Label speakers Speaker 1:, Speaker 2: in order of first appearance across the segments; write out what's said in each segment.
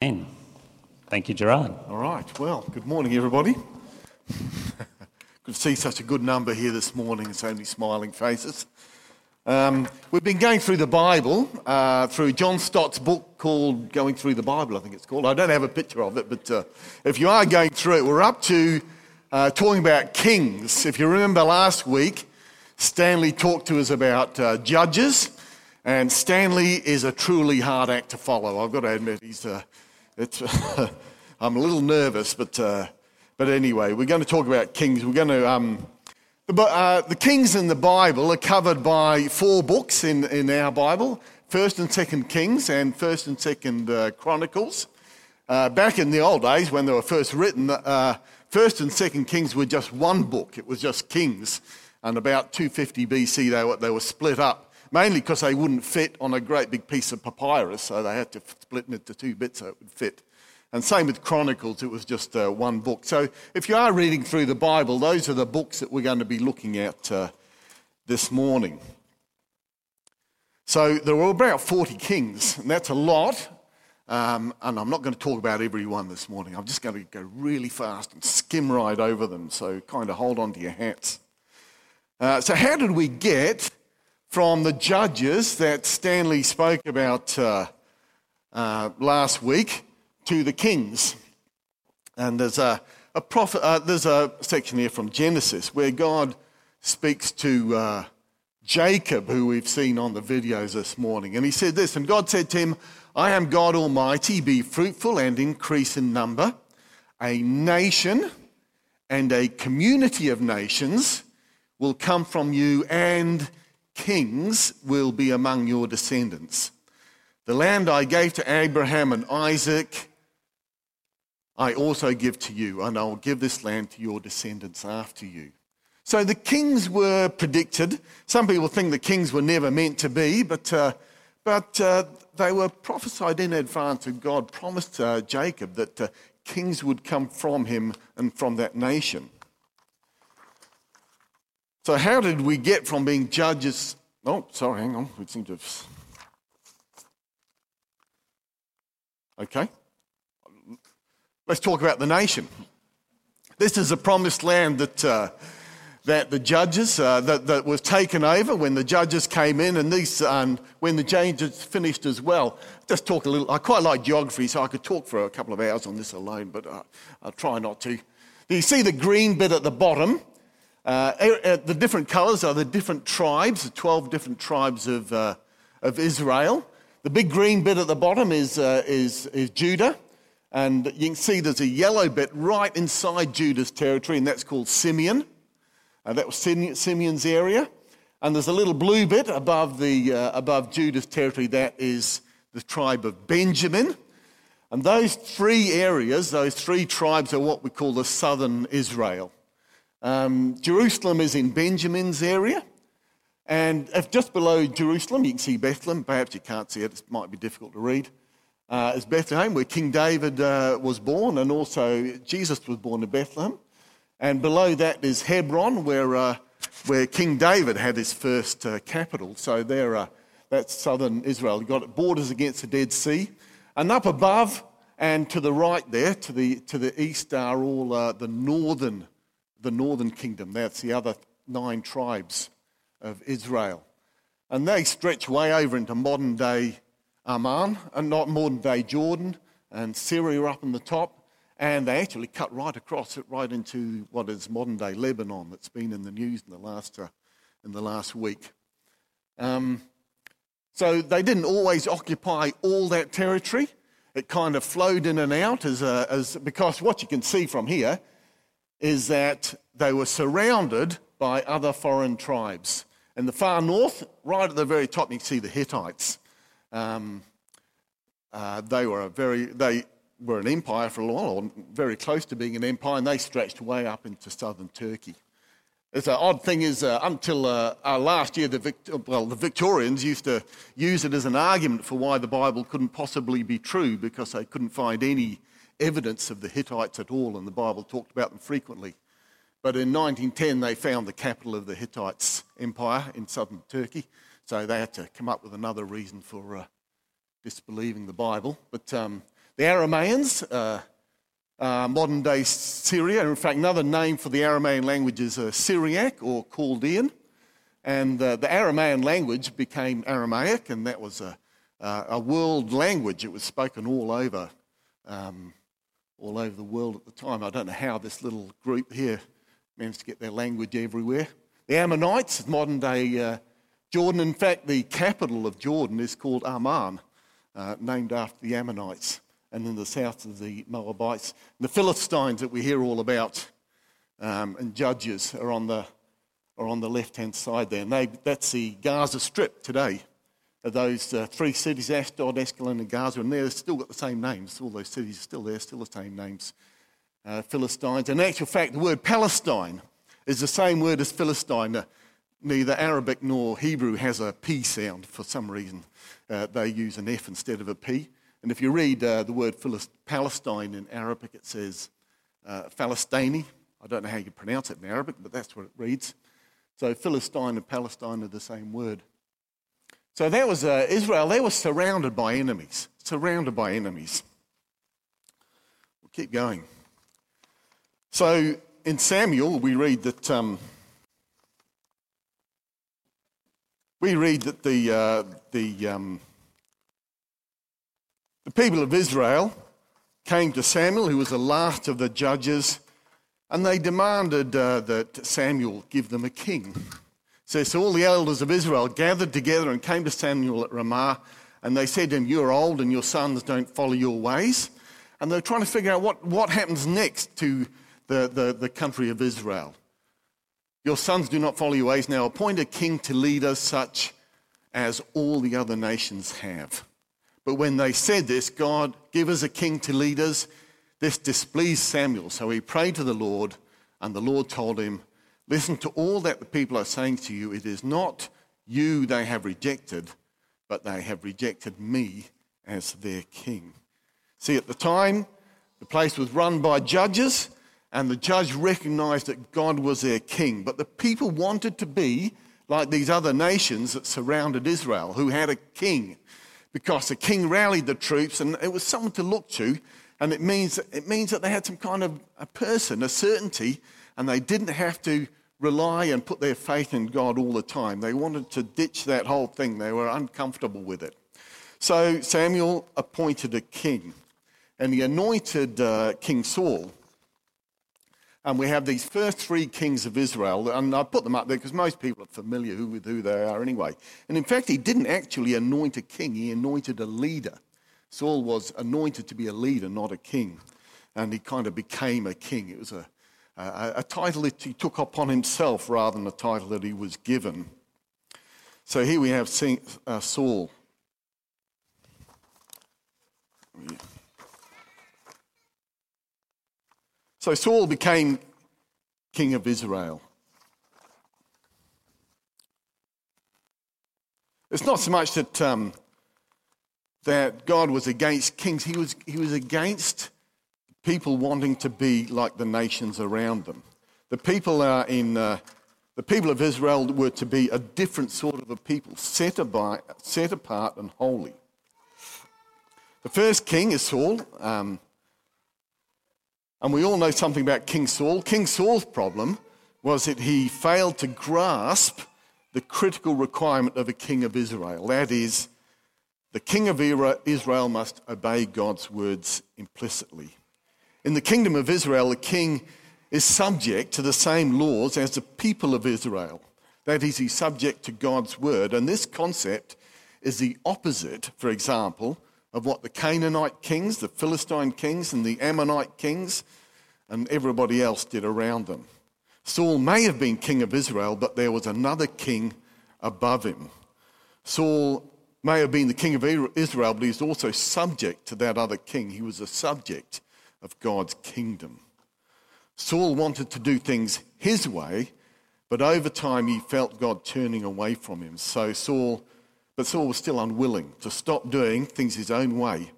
Speaker 1: Amen. Thank you, Gerard.
Speaker 2: All right. Well, good morning, everybody. good to see such a good number here this morning, so many smiling faces. Um, we've been going through the Bible uh, through John Stott's book called Going Through the Bible, I think it's called. I don't have a picture of it, but uh, if you are going through it, we're up to uh, talking about kings. If you remember last week, Stanley talked to us about uh, judges, and Stanley is a truly hard act to follow. I've got to admit, he's uh, it's, I'm a little nervous, but, uh, but anyway, we're going to talk about kings. We're going to, um, the, uh, the kings in the Bible are covered by four books in, in our Bible First and Second Kings and First and Second uh, Chronicles. Uh, back in the old days when they were first written, uh, First and Second Kings were just one book, it was just Kings. And about 250 BC, they were, they were split up mainly because they wouldn't fit on a great big piece of papyrus, so they had to split it into two bits so it would fit. And same with Chronicles, it was just uh, one book. So if you are reading through the Bible, those are the books that we're going to be looking at uh, this morning. So there were about 40 kings, and that's a lot. Um, and I'm not going to talk about every one this morning. I'm just going to go really fast and skim right over them. So kind of hold on to your hats. Uh, so, how did we get from the judges that Stanley spoke about uh, uh, last week to the kings. And there's a, a prophet, uh, there's a section here from Genesis where God speaks to uh, Jacob, who we've seen on the videos this morning. And he said this, and God said to him, I am God Almighty, be fruitful and increase in number. A nation and a community of nations will come from you, and kings will be among your descendants. The land I gave to Abraham and Isaac, I also give to you, and I will give this land to your descendants after you. So the kings were predicted. Some people think the kings were never meant to be, but, uh, but uh, they were prophesied in advance, and God promised uh, Jacob that uh, kings would come from him and from that nation. So, how did we get from being judges? Oh, sorry, hang on. We seem to have. Okay. Let's talk about the nation. This is a promised land that, uh, that the judges, uh, that, that was taken over when the judges came in, and these, um, when the judges finished as well. Just talk a little. I quite like geography, so I could talk for a couple of hours on this alone, but uh, I'll try not to. Do You see the green bit at the bottom? Uh, uh, the different colours are the different tribes, the 12 different tribes of, uh, of Israel. The big green bit at the bottom is, uh, is, is Judah. And you can see there's a yellow bit right inside Judah's territory, and that's called Simeon. Uh, that was Simeon's area. And there's a little blue bit above, the, uh, above Judah's territory, that is the tribe of Benjamin. And those three areas, those three tribes, are what we call the southern Israel. Um, Jerusalem is in Benjamin's area. And if just below Jerusalem, you can see Bethlehem. Perhaps you can't see it, it might be difficult to read. Uh, is Bethlehem, where King David uh, was born, and also Jesus was born in Bethlehem. And below that is Hebron, where, uh, where King David had his first uh, capital. So there, uh, that's southern Israel. You've got borders against the Dead Sea. And up above and to the right there, to the, to the east, are all uh, the northern the northern kingdom. That's the other nine tribes of Israel. And they stretch way over into modern day Amman, and not modern day Jordan, and Syria up in the top. And they actually cut right across it, right into what is modern day Lebanon, that's been in the news in the last, uh, in the last week. Um, so they didn't always occupy all that territory. It kind of flowed in and out as, a, as because what you can see from here is that they were surrounded by other foreign tribes. In the far north, right at the very top, you can see the Hittites. Um, uh, they were a very they were an empire for a while, or very close to being an empire, and they stretched way up into southern Turkey. It's an odd thing is uh, until uh, uh, last year, the, well, the Victorians used to use it as an argument for why the Bible couldn't possibly be true because they couldn't find any evidence of the Hittites at all, and the Bible talked about them frequently. But in 1910, they found the capital of the Hittites' empire in southern Turkey, so they had to come up with another reason for uh, disbelieving the Bible. But um, The Aramaeans, uh, uh, modern day Syria, in fact, another name for the Aramaean language is uh, Syriac or Chaldean. And uh, the Aramaean language became Aramaic, and that was a, a world language. It was spoken all over, um, all over the world at the time. I don't know how this little group here managed to get their language everywhere. The Ammonites, modern day uh, Jordan, in fact, the capital of Jordan is called Amman, uh, named after the Ammonites, and in the south of the Moabites. The Philistines that we hear all about um, and Judges are on the, are on the left hand side there. And they, that's the Gaza Strip today. Those uh, three cities, Ashdod, Ascalon, and Gaza, and they've still got the same names. All those cities are still there, still the same names. Uh, Philistines. In actual fact, the word Palestine is the same word as Philistine. Uh, neither Arabic nor Hebrew has a P sound for some reason. Uh, they use an F instead of a P. And if you read uh, the word Philist- Palestine in Arabic, it says uh. I don't know how you pronounce it in Arabic, but that's what it reads. So Philistine and Palestine are the same word. So that was uh, Israel. They were surrounded by enemies. Surrounded by enemies. We'll keep going. So in Samuel, we read that um, we read that the uh, the um, the people of Israel came to Samuel, who was the last of the judges, and they demanded uh, that Samuel give them a king. So, so all the elders of Israel gathered together and came to Samuel at Ramah, and they said to him, "You're old, and your sons don't follow your ways." And they're trying to figure out what, what happens next to the, the, the country of Israel. Your sons do not follow your ways. Now appoint a king to lead us, such as all the other nations have. But when they said this, God, give us a king to lead us, this displeased Samuel. So he prayed to the Lord, and the Lord told him, Listen to all that the people are saying to you. It is not you they have rejected, but they have rejected me as their king. See, at the time, the place was run by judges, and the judge recognized that God was their king. But the people wanted to be like these other nations that surrounded Israel, who had a king, because the king rallied the troops and it was someone to look to. And it means, it means that they had some kind of a person, a certainty, and they didn't have to rely and put their faith in God all the time. They wanted to ditch that whole thing, they were uncomfortable with it. So Samuel appointed a king, and he anointed uh, King Saul and we have these first three kings of Israel, and I put them up there because most people are familiar with who they are anyway. And in fact, he didn't actually anoint a king, he anointed a leader. Saul was anointed to be a leader, not a king. And he kind of became a king. It was a, a, title that he took upon himself rather than a title that he was given. So here we have uh, Saul. So Saul became king of Israel. It's not so much that, um, that God was against kings, he was, he was against people wanting to be like the nations around them. The people, are in, uh, the people of Israel were to be a different sort of a people, set, set apart and holy. The first king is Saul. Um, and we all know something about King Saul. King Saul's problem was that he failed to grasp the critical requirement of a king of Israel. That is, the king of Israel must obey God's words implicitly. In the kingdom of Israel, the king is subject to the same laws as the people of Israel. That is, he's subject to God's word. And this concept is the opposite, for example, of what the Canaanite kings, the Philistine kings, and the Ammonite kings, and everybody else did around them. Saul may have been king of Israel, but there was another king above him. Saul may have been the king of Israel, but he's also subject to that other king. He was a subject of God's kingdom. Saul wanted to do things his way, but over time he felt God turning away from him. So Saul but Saul was still unwilling to stop doing things his own way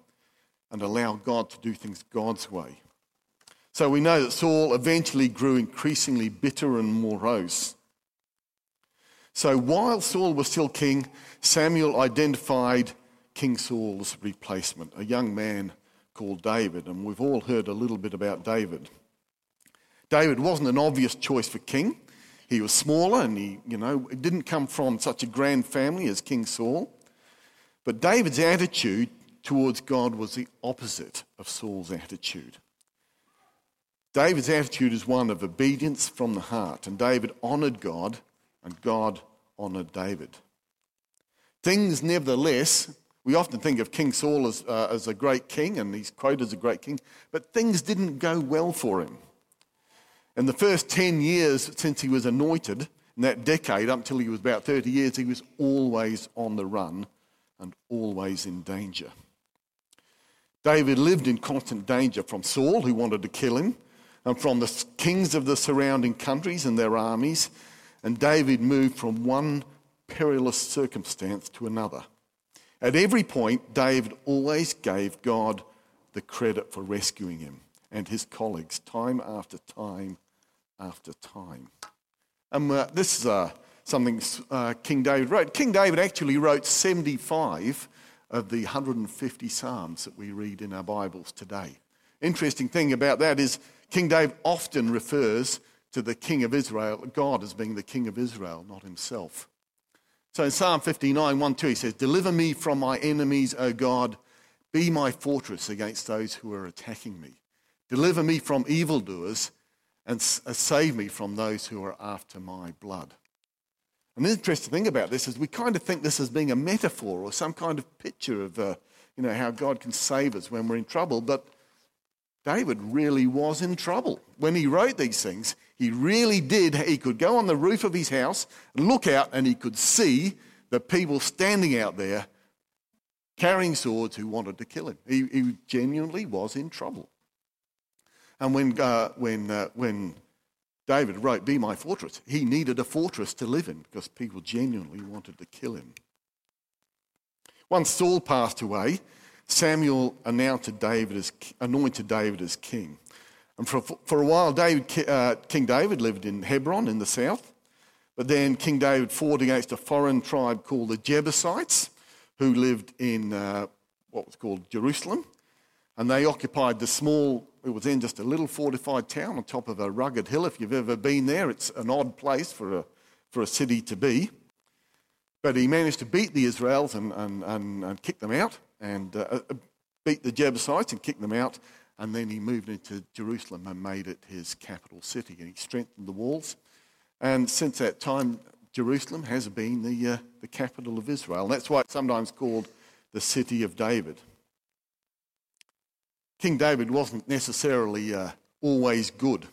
Speaker 2: and allow God to do things God's way. So we know that Saul eventually grew increasingly bitter and morose. So while Saul was still king, Samuel identified King Saul's replacement, a young man called David, and we've all heard a little bit about David. David wasn't an obvious choice for king. He was smaller and he, you know, didn't come from such a grand family as King Saul. But David's attitude towards God was the opposite of Saul's attitude. David's attitude is one of obedience from the heart, and David honoured God, and God honoured David. Things, nevertheless, we often think of King Saul as, uh, as a great king, and he's quoted as a great king, but things didn't go well for him. In the first 10 years since he was anointed, in that decade, up until he was about 30 years, he was always on the run and always in danger. David lived in constant danger from Saul, who wanted to kill him, and from the kings of the surrounding countries and their armies. And David moved from one perilous circumstance to another. At every point, David always gave God the credit for rescuing him and his colleagues time after time after time. And uh, this is uh, something uh, King David wrote. King David actually wrote 75 of the 150 Psalms that we read in our Bibles today. Interesting thing about that is King David often refers to the King of Israel, God as being the King of Israel, not himself. So in Psalm 59, 1 2, he says, Deliver me from my enemies, O God. Be my fortress against those who are attacking me. Deliver me from evildoers and uh, save me from those who are after my blood. And the interesting thing about this is we kind of think this as being a metaphor or some kind of picture of uh, you know, how God can save us when we're in trouble. But David really was in trouble. When he wrote these things, he really did. He could go on the roof of his house, and look out, and he could see the people standing out there carrying swords who wanted to kill him. He, he genuinely was in trouble. And when, uh, when, uh, when David wrote, Be my fortress, he needed a fortress to live in because people genuinely wanted to kill him. Once Saul passed away, Samuel anointed David as, anointed David as king. And for, for a while, David, uh, King David lived in Hebron in the south. But then King David fought against a foreign tribe called the Jebusites, who lived in uh, what was called Jerusalem. And they occupied the small, it was then just a little fortified town on top of a rugged hill. If you've ever been there, it's an odd place for a, for a city to be. But he managed to beat the Israels and, and, and, and kick them out and uh, uh, beat the Jebusites and kick them out. And then he moved into Jerusalem and made it his capital city. And he strengthened the walls. And since that time, Jerusalem has been the, uh, the capital of Israel. And that's why it's sometimes called the city of David. King David wasn't necessarily uh, always good.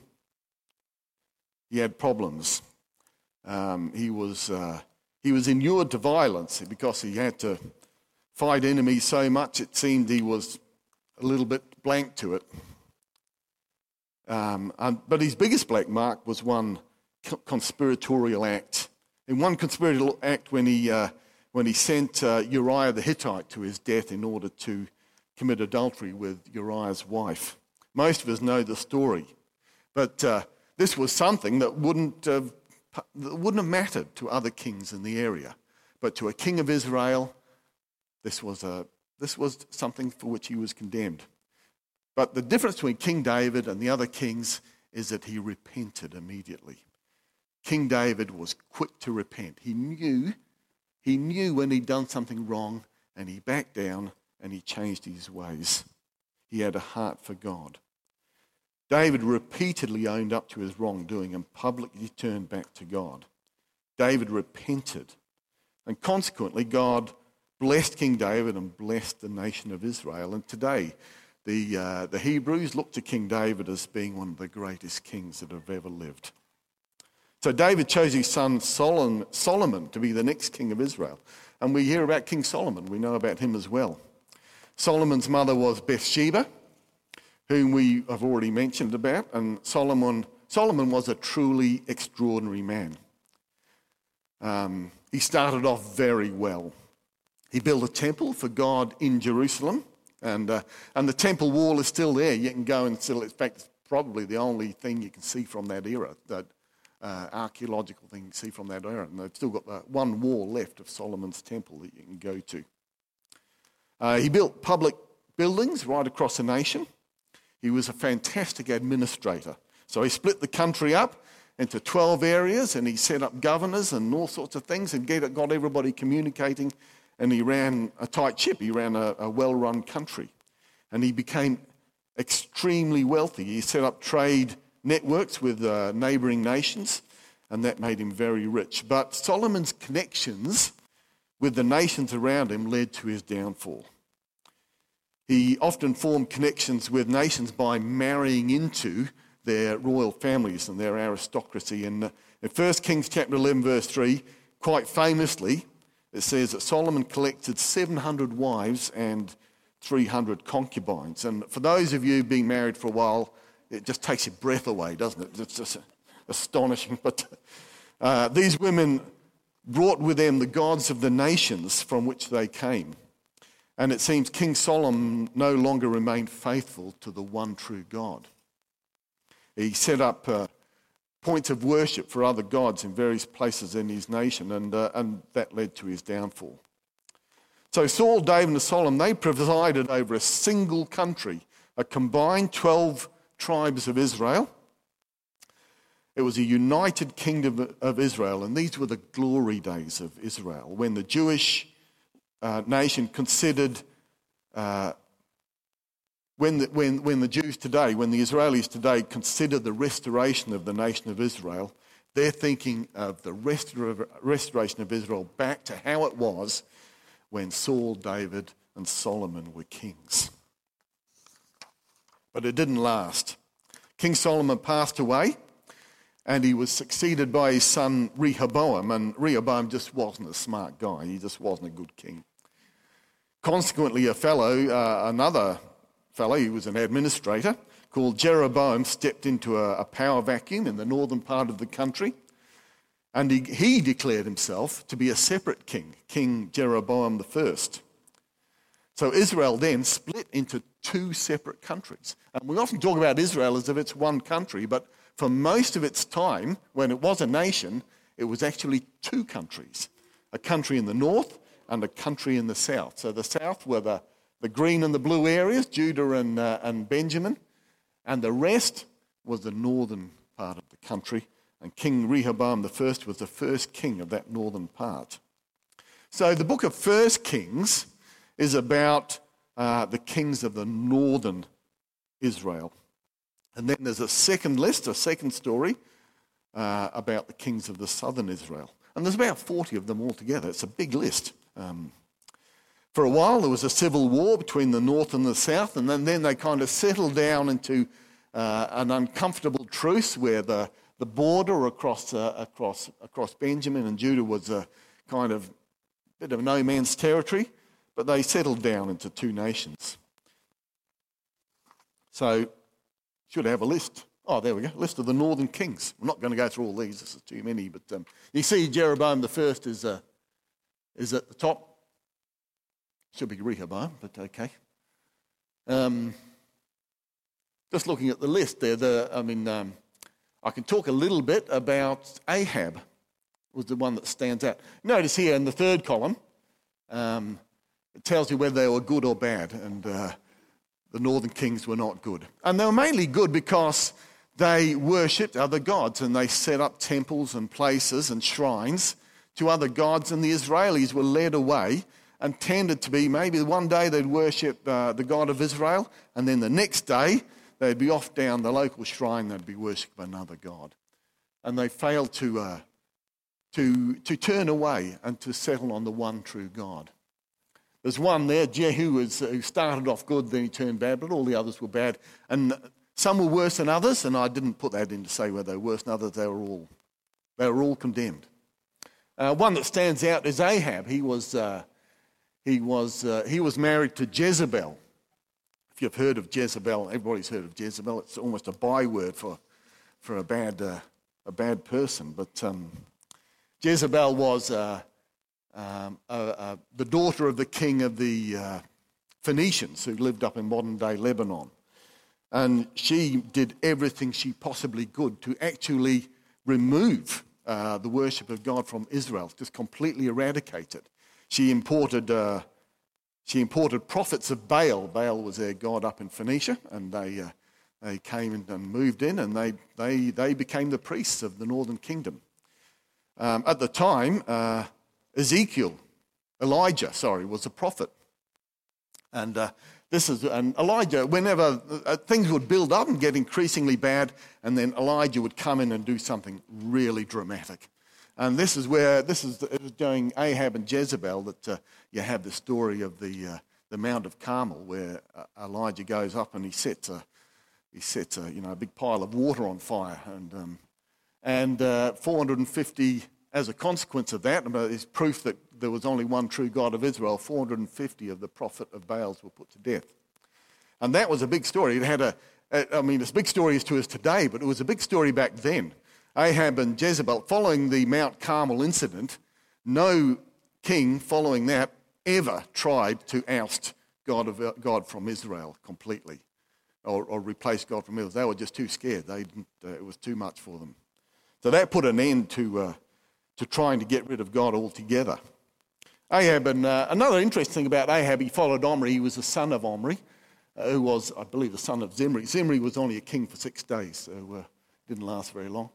Speaker 2: He had problems. Um, he, was, uh, he was inured to violence because he had to fight enemies so much it seemed he was a little bit blank to it. Um, but his biggest black mark was one conspiratorial act. In one conspiratorial act, when he, uh, when he sent uh, Uriah the Hittite to his death in order to commit adultery with Uriah's wife. Most of us know the story, but uh, this was something that wouldn't have, that wouldn't have mattered to other kings in the area. But to a king of Israel, this was, a, this was something for which he was condemned. But the difference between King David and the other kings is that he repented immediately. King David was quick to repent. He knew, he knew when he'd done something wrong and he backed down and he changed his ways. He had a heart for God. David repeatedly owned up to his wrongdoing and publicly turned back to God. David repented. And consequently, God blessed King David and blessed the nation of Israel. And today, the, uh, the Hebrews look to King David as being one of the greatest kings that have ever lived. So David chose his son Solomon, to be the next king of Israel. And we hear about King Solomon. We know about him as well. Solomon's mother was Bathsheba, whom we have already mentioned about. And Solomon, Solomon was a truly extraordinary man. Um, he started off very well. He built a temple for God in Jerusalem, and, uh, and the temple wall is still there. You can go and still, in fact, it's probably the only thing you can see from that era, that uh, archaeological thing you can see from that era. And they've still got the one wall left of Solomon's temple that you can go to. Uh, he built public buildings right across the nation. He was a fantastic administrator. So he split the country up into 12 areas and he set up governors and all sorts of things and got everybody communicating. And he ran a tight ship, he ran a, a well run country. And he became extremely wealthy. He set up trade networks with uh, neighboring nations, and that made him very rich. But Solomon's connections with the nations around him led to his downfall. He often formed connections with nations by marrying into their royal families and their aristocracy. And uh, in 1 Kings chapter 11, verse 3, quite famously, it says that Solomon collected 700 wives and 300 concubines. And for those of you being married for a while, it just takes your breath away, doesn't it? It's just astonishing. But uh, these women brought with them the gods of the nations from which they came. And it seems King Solomon no longer remained faithful to the one true God. He set up uh, points of worship for other gods in various places in his nation, and, uh, and that led to his downfall. So Saul, David, and Solomon, they presided over a single country, a combined 12 tribes of Israel. It was a united kingdom of Israel, and these were the glory days of Israel when the Jewish uh, nation considered, uh, when, the, when, when the Jews today, when the Israelis today consider the restoration of the nation of Israel, they're thinking of the restoration of Israel back to how it was when Saul, David, and Solomon were kings. But it didn't last. King Solomon passed away and he was succeeded by his son Rehoboam, and Rehoboam just wasn't a smart guy. He just wasn't a good king. Consequently, a fellow, uh, another fellow, he was an administrator, called Jeroboam, stepped into a, a, power vacuum in the northern part of the country, and he, he declared himself to be a separate king, King Jeroboam I. So Israel then split into two separate countries. And we often talk about Israel as if it's one country, but for most of its time, when it was a nation, it was actually two countries a country in the north and a country in the south. So the south were the, the green and the blue areas, Judah and, uh, and Benjamin, and the rest was the northern part of the country. And King Rehoboam I was the first king of that northern part. So the book of First Kings is about uh, the kings of the northern Israel. And then there's a second list, a second story uh, about the kings of the southern Israel. And there's about 40 of them altogether. It's a big list. Um, for a while, there was a civil war between the north and the south, and then, then they kind of settled down into uh, an uncomfortable truce where the, the border across, uh, across, across Benjamin and Judah was a kind of bit of no man's territory, but they settled down into two nations. So should have a list. Oh, there we go. List of the northern kings. We're not going to go through all these. This is too many. But um, you see, Jeroboam the first is, uh, is at the top. Should be Rehoboam, but okay. Um, just looking at the list there, the, I mean, um, I can talk a little bit about Ahab, was the one that stands out. Notice here in the third column, um, it tells you whether they were good or bad. And uh, the northern kings were not good. And they were mainly good because they worshipped other gods and they set up temples and places and shrines to other gods, and the Israelis were led away and tended to be maybe one day they'd worship uh, the God of Israel, and then the next day they'd be off down the local shrine, they'd be worshipping another God. And they failed to, uh, to, to turn away and to settle on the one true God. There's one there, Jehu, was, who started off good, then he turned bad, but all the others were bad. And some were worse than others, and I didn't put that in to say whether they were worse than others, they were all, they were all condemned. Uh, one that stands out is Ahab. He was, uh, he, was, uh, he was married to Jezebel. If you've heard of Jezebel, everybody's heard of Jezebel. It's almost a byword for, for a, bad, uh, a bad person. But um, Jezebel was uh, um, the daughter of the king of the uh, Phoenicians who lived up in modern day Lebanon. And she did everything she possibly could to actually remove uh, the worship of God from Israel, just completely eradicate it. She imported, uh, she imported prophets of Baal. Baal was their god up in Phoenicia, and they, uh, they came and moved in, and they, they, they became the priests of the northern kingdom. Um, at the time, uh, Ezekiel, Elijah, sorry, was a prophet. And uh, this is, and Elijah, whenever uh, things would build up and get increasingly bad, and then Elijah would come in and do something really dramatic. And this is where, this is during Ahab and Jezebel that uh, you have the story of the, uh, the Mount of Carmel, where uh, Elijah goes up and he sets a, he sets a, you know, a big pile of water on fire. And, um, and uh, 450, as a consequence of that, is proof that there was only one true God of Israel, 450 of the prophet of Baals were put to death. And that was a big story. It had a, I mean, it's a big story as to us today, but it was a big story back then Ahab and Jezebel, following the Mount Carmel incident, no king following that ever tried to oust God, of, God from Israel completely or, or, replace God from Israel. They were just too scared. They uh, it was too much for them. So that put an end to, uh, to trying to get rid of God altogether. Ahab, and uh, another interesting thing about Ahab, he followed Omri. He was the son of Omri, uh, who was, I believe, the son of Zimri. Zimri was only a king for six days, so uh, didn't last very long.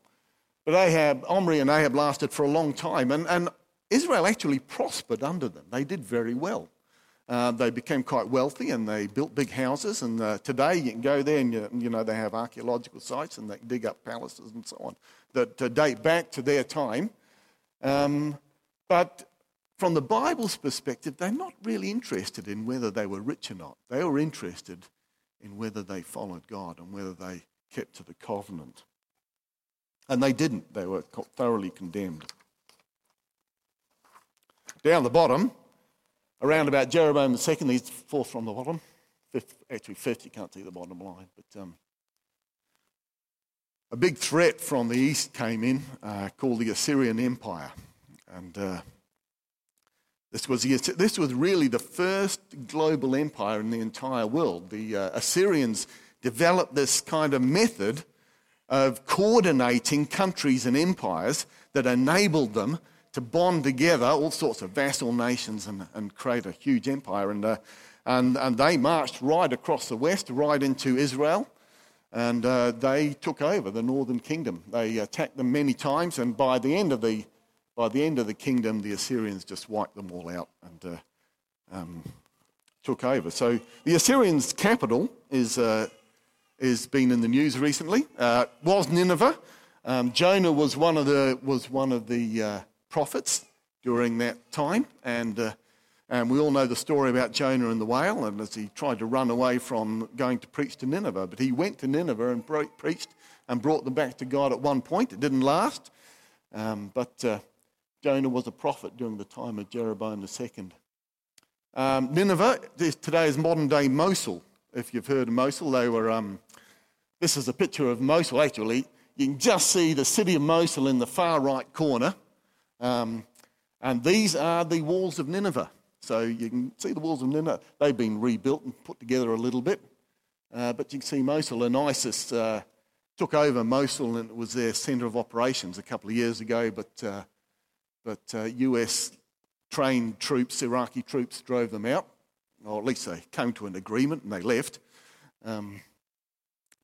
Speaker 2: But Ahab, Omri and Ahab lasted for a long time, and, and Israel actually prospered under them. They did very well. Uh, they became quite wealthy and they built big houses. And uh, today you can go there and you, you, know they have archaeological sites and they dig up palaces and so on that uh, date back to their time. Um, but from the Bible's perspective, they're not really interested in whether they were rich or not. They were interested in whether they followed God and whether they kept to the covenant. And they didn't, they were thoroughly condemned. Down the bottom, around about Jeroboam II, he's fourth from the bottom, fifth, actually fifth, you can't see the bottom line, but um, a big threat from the east came in uh, called the Assyrian Empire. And uh, this, was the, this was really the first global empire in the entire world. The uh, Assyrians developed this kind of method of coordinating countries and empires that enabled them to bond together all sorts of vassal nations and, and create a huge empire. And, uh, and, and they marched right across the west, right into Israel, and uh, they took over the northern kingdom. They attacked them many times, and by the end of the, by the, end of the kingdom, the Assyrians just wiped them all out and uh, um, took over. So the Assyrians' capital is uh, has been in the news recently. Uh, was Nineveh. Um, Jonah was one of the, was one of the uh, prophets during that time. And, uh, and we all know the story about Jonah and the whale, and as he tried to run away from going to preach to Nineveh. But he went to Nineveh and bro- preached and brought them back to God at one point. It didn't last. Um, but uh, Jonah was a prophet during the time of Jeroboam II. Um, Nineveh today is modern day Mosul. If you've heard of Mosul, they were um, this is a picture of Mosul, actually. You can just see the city of Mosul in the far right corner. Um, and these are the walls of Nineveh. So you can see the walls of Nineveh. They've been rebuilt and put together a little bit. Uh, but you can see Mosul and ISIS uh, took over Mosul and it was their centre of operations a couple of years ago. But, uh, but US uh, trained troops, Iraqi troops, drove them out. Or at least they came to an agreement and they left. Um,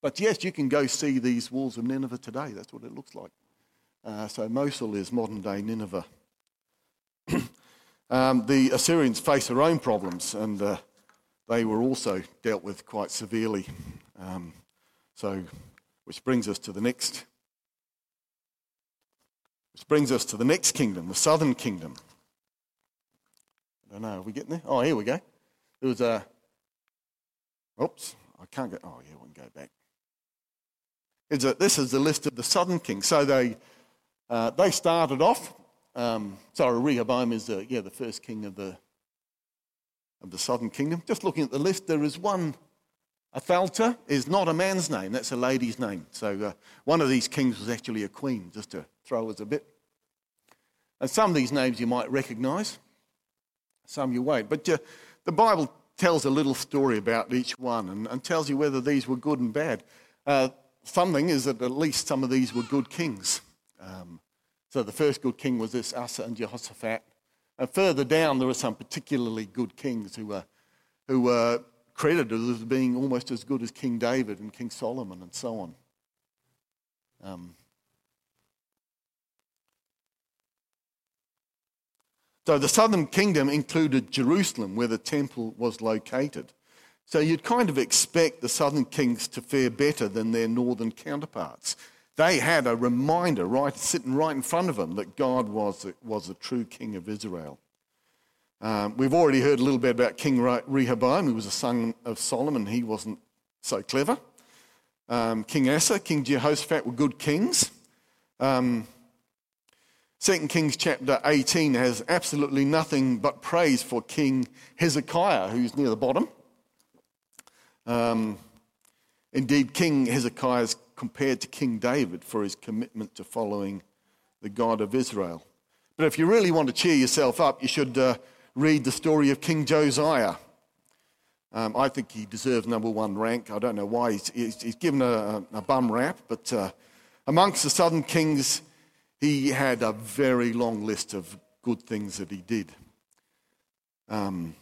Speaker 2: but yes, you can go see these walls of Nineveh today. That's what it looks like. Uh, so Mosul is modern day Nineveh. um, the Assyrians face their own problems, and uh, they were also dealt with quite severely. Um, so, which brings us to the next. Which brings us to the next kingdom, the southern kingdom. I don't know, are we getting there? Oh, here we go. There was a. Oops, I can't go. Oh, yeah, we can go back is that this is the list of the southern kings. So they, uh, they started off. Um, sorry, Rehoboam is the, yeah, the first king of the, of the southern kingdom. Just looking at the list, there is one. Athaliah is not a man's name, that's a lady's name. So uh, one of these kings was actually a queen, just to throw us a bit. And some of these names you might recognize, some you won't. But uh, the Bible tells a little story about each one and, and tells you whether these were good and bad. Uh, something is that at least some of these were good kings. Um, so the first good king was this Asa and Jehoshaphat. And further down, there were some particularly good kings who were who were credited as being almost as good as King David and King Solomon and so on. Um, so the southern kingdom included Jerusalem, where the temple was located. So you'd kind of expect the southern kings to fare better than their northern counterparts. They had a reminder right sitting right in front of them that God was, was the true king of Israel. Um, we've already heard a little bit about King Rehoboam, who was a son of Solomon. He wasn't so clever. Um, king Asa, King Jehoshaphat were good kings. Um, 2 Kings chapter 18 has absolutely nothing but praise for King Hezekiah, who's near the bottom. Um, indeed, King Hezekiah is compared to King David for his commitment to following the God of Israel. But if you really want to cheer yourself up, you should uh, read the story of King Josiah. Um, I think he deserves number one rank. I don't know why he's, he's, he's given a, a, bum rap, but uh, amongst the southern kings, he had a very long list of good things that he did. Um,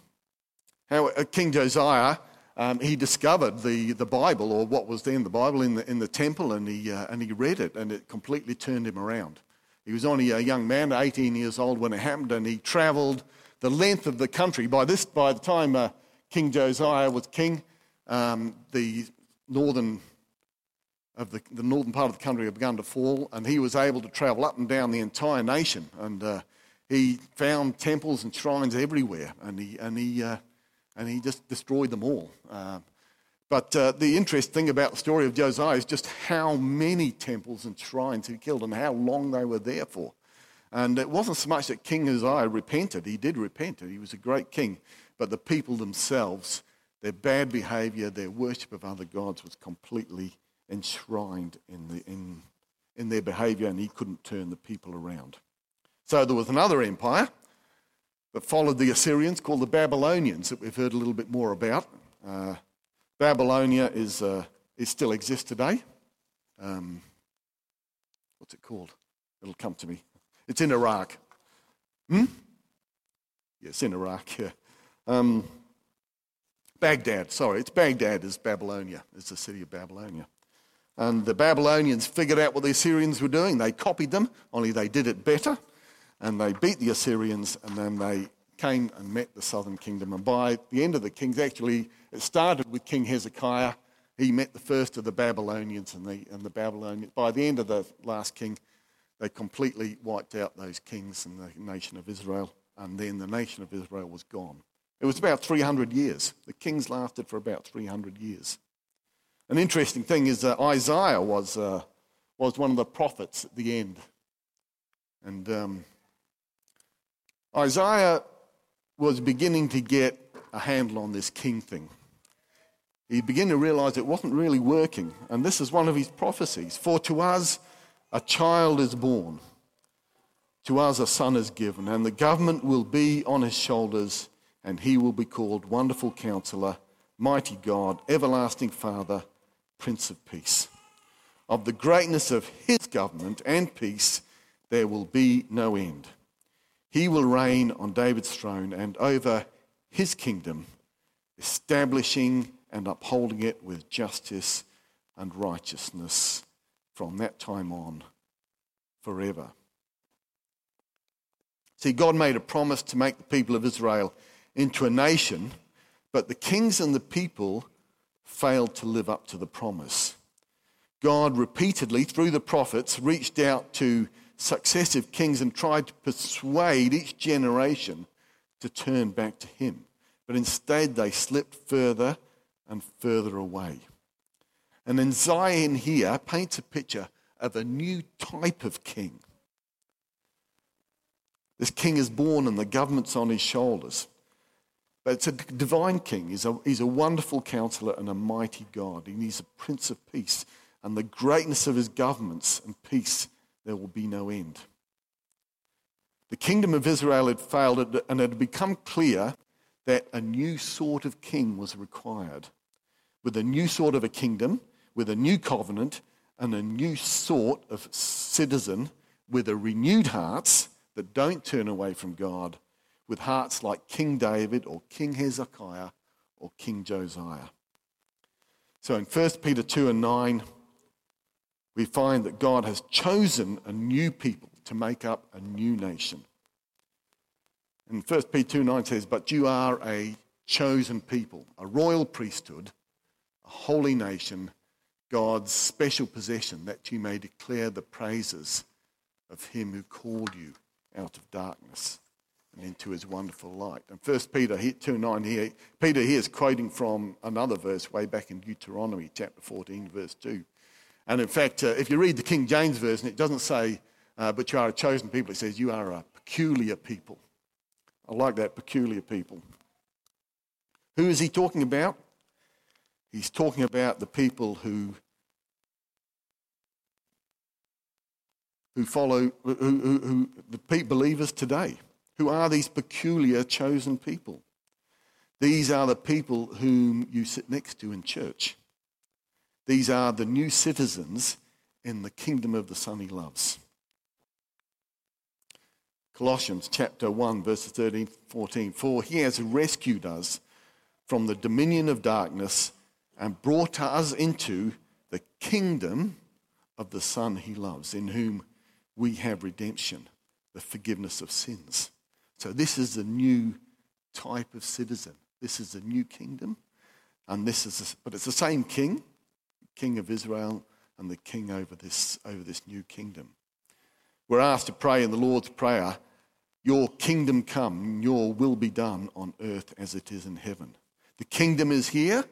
Speaker 2: how, uh, King Josiah, um, he discovered the, the Bible, or what was then the Bible, in the, in the temple, and he, uh, and he read it, and it completely turned him around. He was only a young man, 18 years old when it happened, and he traveled the length of the country. By, this, by the time uh, King Josiah was king, um, the northern of the, the, northern part of the country had begun to fall, and he was able to travel up and down the entire nation. And uh, he found temples and shrines everywhere, and he, and he, uh, and he just destroyed them all. Uh, but uh, the interesting thing about the story of Josiah is just how many temples and shrines he killed and how long they were there for. And it wasn't so much that King Uzziah repented, he did repent, he was a great king, but the people themselves, their bad behavior, their worship of other gods was completely enshrined in, the, in, in their behavior, and he couldn't turn the people around. So there was another empire that followed the Assyrians called the Babylonians that we've heard a little bit more about. Uh, Babylonia is, uh, is still exists today. Um, what's it called? It'll come to me. It's in Iraq. Hmm? Yes, in Iraq, yeah. Um, Baghdad, sorry, it's Baghdad is Babylonia, it's the city of Babylonia. And the Babylonians figured out what the Assyrians were doing. They copied them, only they did it better. And they beat the Assyrians, and then they came and met the southern kingdom. And by the end of the kings, actually, it started with King Hezekiah. He met the first of the Babylonians, and the, and the Babylonians, by the end of the last king, they completely wiped out those kings and the nation of Israel, and then the nation of Israel was gone. It was about 300 years. The kings lasted for about 300 years. An interesting thing is that Isaiah was, uh, was one of the prophets at the end. And um, Isaiah was beginning to get a handle on this king thing. He began to realize it wasn't really working. And this is one of his prophecies For to us a child is born, to us a son is given, and the government will be on his shoulders, and he will be called Wonderful Counselor, Mighty God, Everlasting Father, Prince of Peace. Of the greatness of his government and peace, there will be no end. He will reign on David's throne and over his kingdom, establishing and upholding it with justice and righteousness from that time on forever. See, God made a promise to make the people of Israel into a nation, but the kings and the people failed to live up to the promise. God repeatedly, through the prophets, reached out to successive kings and tried to persuade each generation to turn back to Him. But instead, they slipped further and further away. And then Isaiah here paints a picture of a new type of king. This king is born and the government's on his shoulders. But it's a divine king. He's a, he's a wonderful counselor and a mighty God. He's a prince of peace. And the greatness of his governments and peace, there will be no end. The kingdom of Israel had failed and it had become clear that a new sort of king was required. With a new sort of a kingdom, with a new covenant and a new sort of citizen with a renewed hearts that don't turn away from God, with hearts like King David or King Hezekiah or King Josiah. So in 1 Peter 2 and 9, we find that God has chosen a new people to make up a new nation. And 1 Peter 2 9 says, But you are a chosen people, a royal priesthood, a holy nation, God's special possession, that you may declare the praises of him who called you out of darkness and into his wonderful light. And 1 Peter 2 9 here, Peter here is quoting from another verse way back in Deuteronomy chapter 14, verse 2. And in fact, uh, if you read the King James Version, it doesn't say, uh, but you are a chosen people. It says, you are a peculiar people. I like that, peculiar people. Who is he talking about? He's talking about the people who who follow who, who, who the believers today. Who are these peculiar chosen people? These are the people whom you sit next to in church. These are the new citizens in the kingdom of the Son he loves. Colossians chapter 1, verses 13 14. For he has rescued us from the dominion of darkness and brought us into the kingdom of the Son he loves, in whom we have redemption, the forgiveness of sins. So, this is a new type of citizen. This is a new kingdom. And this is, but it's the same king, king of Israel, and the king over this, over this new kingdom. We're asked to pray in the Lord's Prayer, Your kingdom come, your will be done on earth as it is in heaven. The kingdom is here,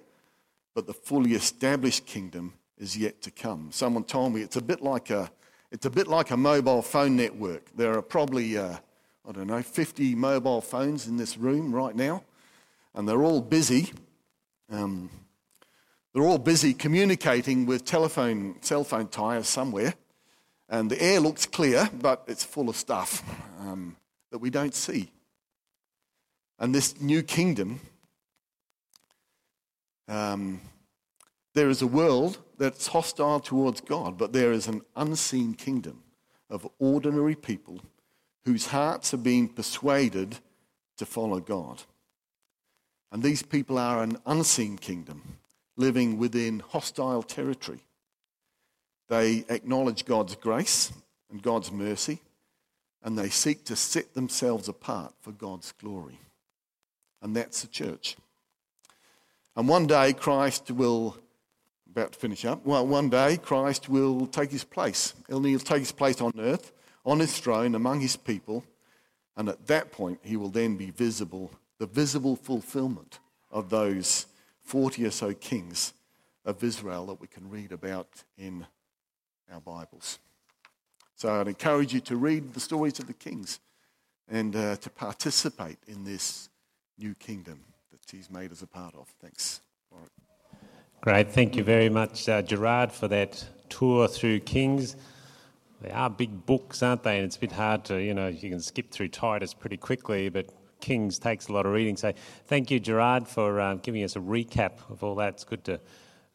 Speaker 2: but the fully established kingdom is yet to come. Someone told me it's a bit like a, it's a bit like a mobile phone network. There are probably uh, I don't know, 50 mobile phones in this room right now, and they're all busy. Um, they're all busy communicating with telephone, cell phone tires somewhere, and the air looks clear, but it's full of stuff um, that we don't see. And this new kingdom, um, there is a world that's hostile towards God, but there is an unseen kingdom of ordinary people whose hearts are being persuaded to follow God. And these people are an unseen kingdom living within hostile territory. They acknowledge God's grace and God's mercy, and they seek to set themselves apart for God's glory. And that's the church. And one day Christ will, about to finish up, well, one day Christ will take his place. He'll take his place on earth on his throne among his people, and at that point he will then be visible, the visible fulfillment of those 40 or so kings of Israel that we can read about in our Bibles. So I'd encourage you to read the stories of the kings and uh, to participate in this new kingdom that he's made us a part of. Thanks.
Speaker 1: Great. Thank you very much, uh, Gerard, for that tour through Kings. They are big books, aren't they? And it's a bit hard to, you know, you can skip through Titus pretty quickly, but Kings takes a lot of reading. So thank you, Gerard, for uh, giving us a recap of all that. It's good to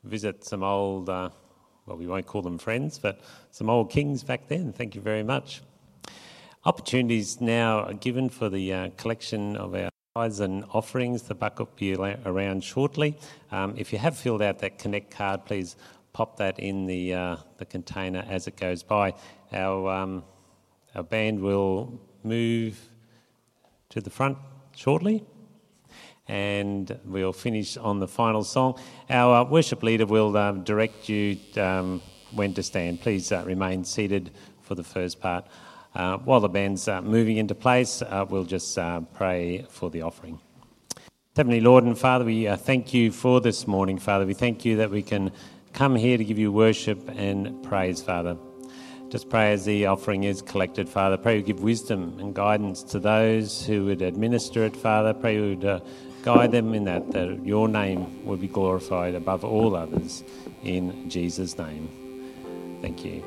Speaker 1: visit some old, uh, well, we won't call them friends, but some old kings back then. Thank you very much. Opportunities now are given for the uh, collection of our tithes and offerings. The bucket will be around shortly. Um, if you have filled out that Connect card, please pop that in the, uh, the container as it goes by. Our, um, our band will move to the front shortly and we'll finish on the final song. Our uh, worship leader will um, direct you um, when to stand. Please uh, remain seated for the first part. Uh, while the band's uh, moving into place, uh, we'll just uh, pray for the offering. Heavenly Lord and Father, we thank you for this morning, Father. We thank you that we can come here to give you worship and praise, Father. Just pray as the offering is collected, Father. Pray you give wisdom and guidance to those who would administer it, Father. Pray you would uh, guide them in that, that your name would be glorified above all others. In Jesus' name. Thank you.